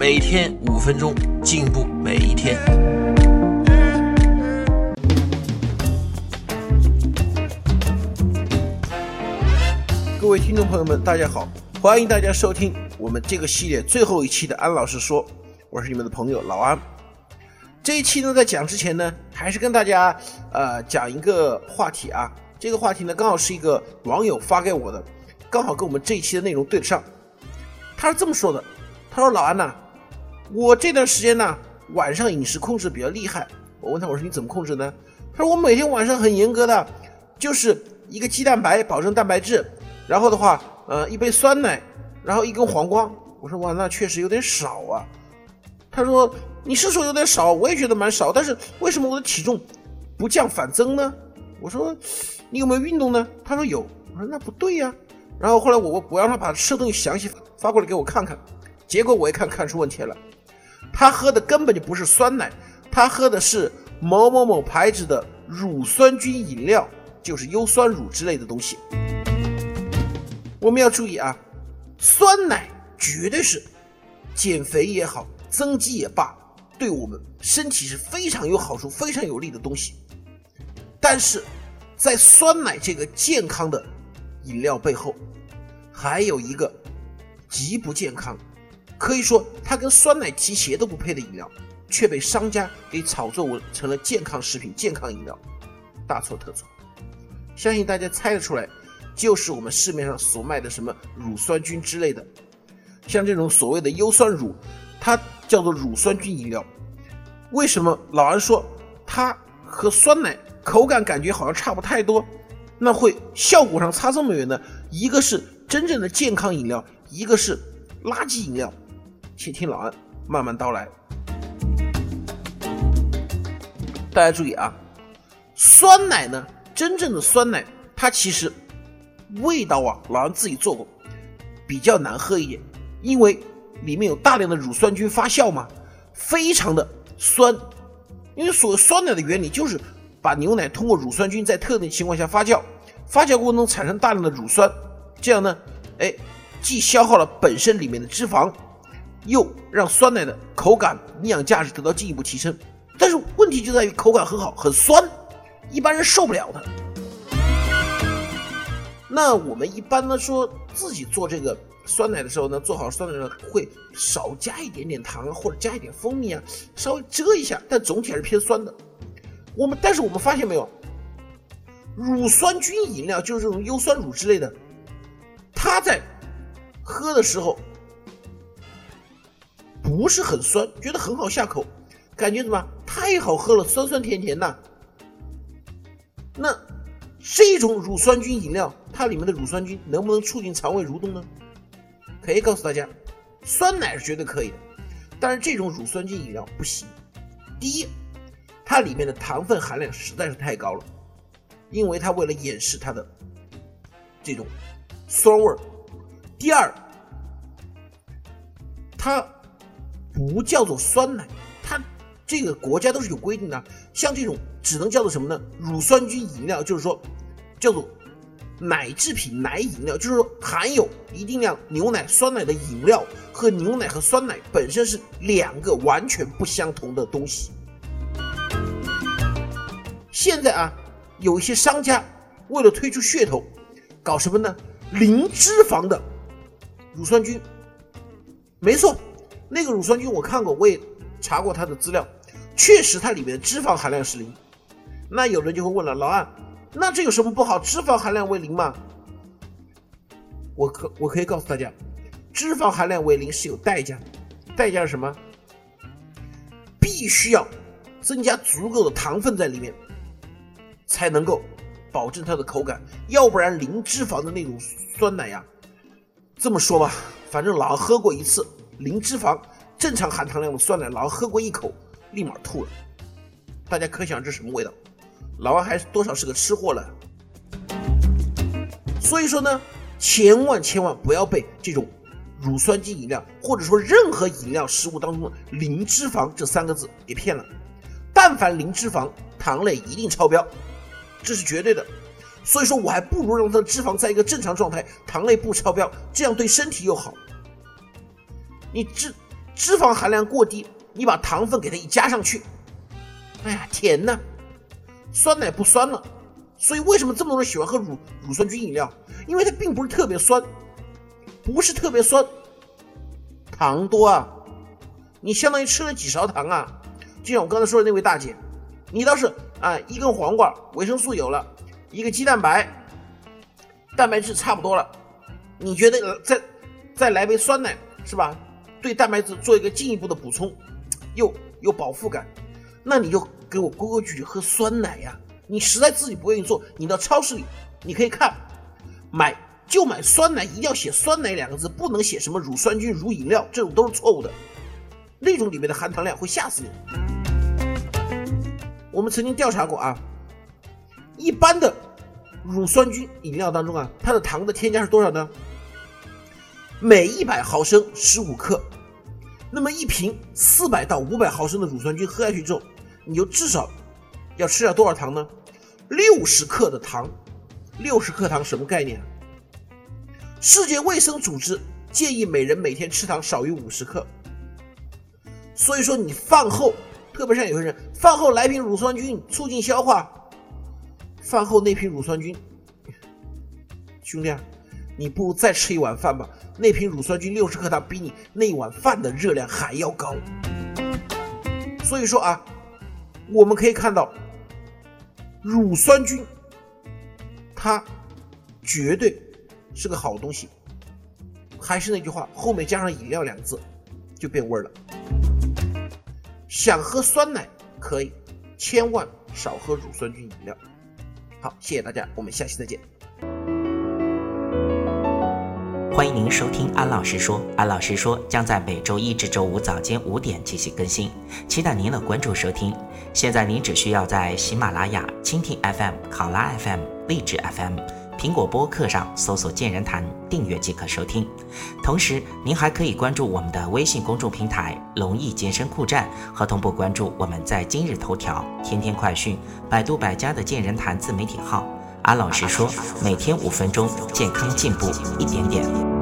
每天五分钟，进步每一天。各位听众朋友们，大家好，欢迎大家收听我们这个系列最后一期的安老师说，我是你们的朋友老安。这一期呢，在讲之前呢，还是跟大家呃讲一个话题啊。这个话题呢，刚好是一个网友发给我的，刚好跟我们这一期的内容对得上。他是这么说的：“他说老安呐，我这段时间呢，晚上饮食控制比较厉害。我问他，我说你怎么控制呢？他说我每天晚上很严格的，就是一个鸡蛋白保证蛋白质，然后的话，呃，一杯酸奶，然后一根黄瓜。我说哇，那确实有点少啊。他说你是说有点少，我也觉得蛮少，但是为什么我的体重不降反增呢？我说你有没有运动呢？他说有。我说那不对呀。然后后来我我我让他把吃的东西详细发过来给我看看，结果我一看看出问题了，他喝的根本就不是酸奶，他喝的是某某某牌子的乳酸菌饮料，就是优酸乳之类的东西。我们要注意啊，酸奶绝对是减肥也好，增肌也罢，对我们身体是非常有好处、非常有利的东西。但是在酸奶这个健康的饮料背后，还有一个极不健康，可以说它跟酸奶提鞋都不配的饮料，却被商家给炒作成了健康食品、健康饮料，大错特错。相信大家猜得出来，就是我们市面上所卖的什么乳酸菌之类的，像这种所谓的优酸乳，它叫做乳酸菌饮料。为什么老安说它和酸奶口感感觉好像差不太多？那会效果上差这么远呢？一个是真正的健康饮料，一个是垃圾饮料。且听老安慢慢道来。大家注意啊，酸奶呢，真正的酸奶，它其实味道啊，老安自己做过，比较难喝一点，因为里面有大量的乳酸菌发酵嘛，非常的酸。因为所谓酸奶的原理就是把牛奶通过乳酸菌在特定情况下发酵，发酵过程中产生大量的乳酸，这样呢，哎，既消耗了本身里面的脂肪，又让酸奶的口感、营养价值得到进一步提升。但是问题就在于口感很好，很酸，一般人受不了的。那我们一般呢说自己做这个酸奶的时候呢，做好酸奶呢会少加一点点糖，或者加一点蜂蜜啊，稍微遮一下，但总体还是偏酸的。我们但是我们发现没有，乳酸菌饮料就是这种优酸乳之类的，它在喝的时候不是很酸，觉得很好下口，感觉怎么太好喝了，酸酸甜甜的。那这种乳酸菌饮料，它里面的乳酸菌能不能促进肠胃蠕动呢？可以告诉大家，酸奶是绝对可以的，但是这种乳酸菌饮料不行。第一，它里面的糖分含量实在是太高了，因为它为了掩饰它的这种酸味儿。第二，它不叫做酸奶，它这个国家都是有规定的，像这种只能叫做什么呢？乳酸菌饮料，就是说叫做奶制品、奶饮料，就是说含有一定量牛奶、酸奶的饮料和牛奶和酸奶本身是两个完全不相同的东西。现在啊，有一些商家为了推出噱头，搞什么呢？零脂肪的乳酸菌。没错，那个乳酸菌我看过，我也查过它的资料，确实它里面的脂肪含量是零。那有人就会问了，老安，那这有什么不好？脂肪含量为零吗？我可我可以告诉大家，脂肪含量为零是有代价的，代价是什么？必须要增加足够的糖分在里面。才能够保证它的口感，要不然零脂肪的那种酸奶呀，这么说吧，反正老喝过一次零脂肪正常含糖量的酸奶，老王喝过一口，立马吐了。大家可想这什么味道？老王还是多少是个吃货了。所以说呢，千万千万不要被这种乳酸菌饮料或者说任何饮料食物当中的零脂肪这三个字给骗了。但凡零脂肪，糖类一定超标，这是绝对的。所以说我还不如让它的脂肪在一个正常状态，糖类不超标，这样对身体又好。你脂脂肪含量过低，你把糖分给它一加上去，哎呀，甜呐，酸奶不酸了。所以为什么这么多人喜欢喝乳乳酸菌饮料？因为它并不是特别酸，不是特别酸，糖多啊，你相当于吃了几勺糖啊。就像我刚才说的那位大姐，你倒是啊，一根黄瓜，维生素有了。一个鸡蛋白，蛋白质差不多了，你觉得再再来杯酸奶是吧？对蛋白质做一个进一步的补充，又有饱腹感，那你就给我规规矩矩喝酸奶呀！你实在自己不愿意做，你到超市里你可以看，买就买酸奶，一定要写酸奶两个字，不能写什么乳酸菌、乳饮料，这种都是错误的，那种里面的含糖量会吓死你。我们曾经调查过啊。一般的乳酸菌饮料当中啊，它的糖的添加是多少呢？每一百毫升十五克。那么一瓶四百到五百毫升的乳酸菌喝下去之后，你就至少要吃掉多少糖呢？六十克的糖。六十克糖什么概念？世界卫生组织建议每人每天吃糖少于五十克。所以说你饭后，特别是有些人饭后来瓶乳酸菌促进消化。饭后那瓶乳酸菌，兄弟啊，你不如再吃一碗饭吧。那瓶乳酸菌六十克糖，比你那碗饭的热量还要高。所以说啊，我们可以看到，乳酸菌它绝对是个好东西。还是那句话，后面加上饮料两个字就变味儿了。想喝酸奶可以，千万少喝乳酸菌饮料。好，谢谢大家，我们下期再见。欢迎您收听安老师说，安老师说将在每周一至周五早间五点进行更新，期待您的关注收听。现在您只需要在喜马拉雅、蜻蜓 FM、考拉 FM、荔枝 FM。苹果播客上搜索“健人谈”，订阅即可收听。同时，您还可以关注我们的微信公众平台“龙易健身酷站”，和同步关注我们在今日头条、天天快讯、百度百家的“健人谈”自媒体号。安老师说，每天五分钟，健康进步一点点。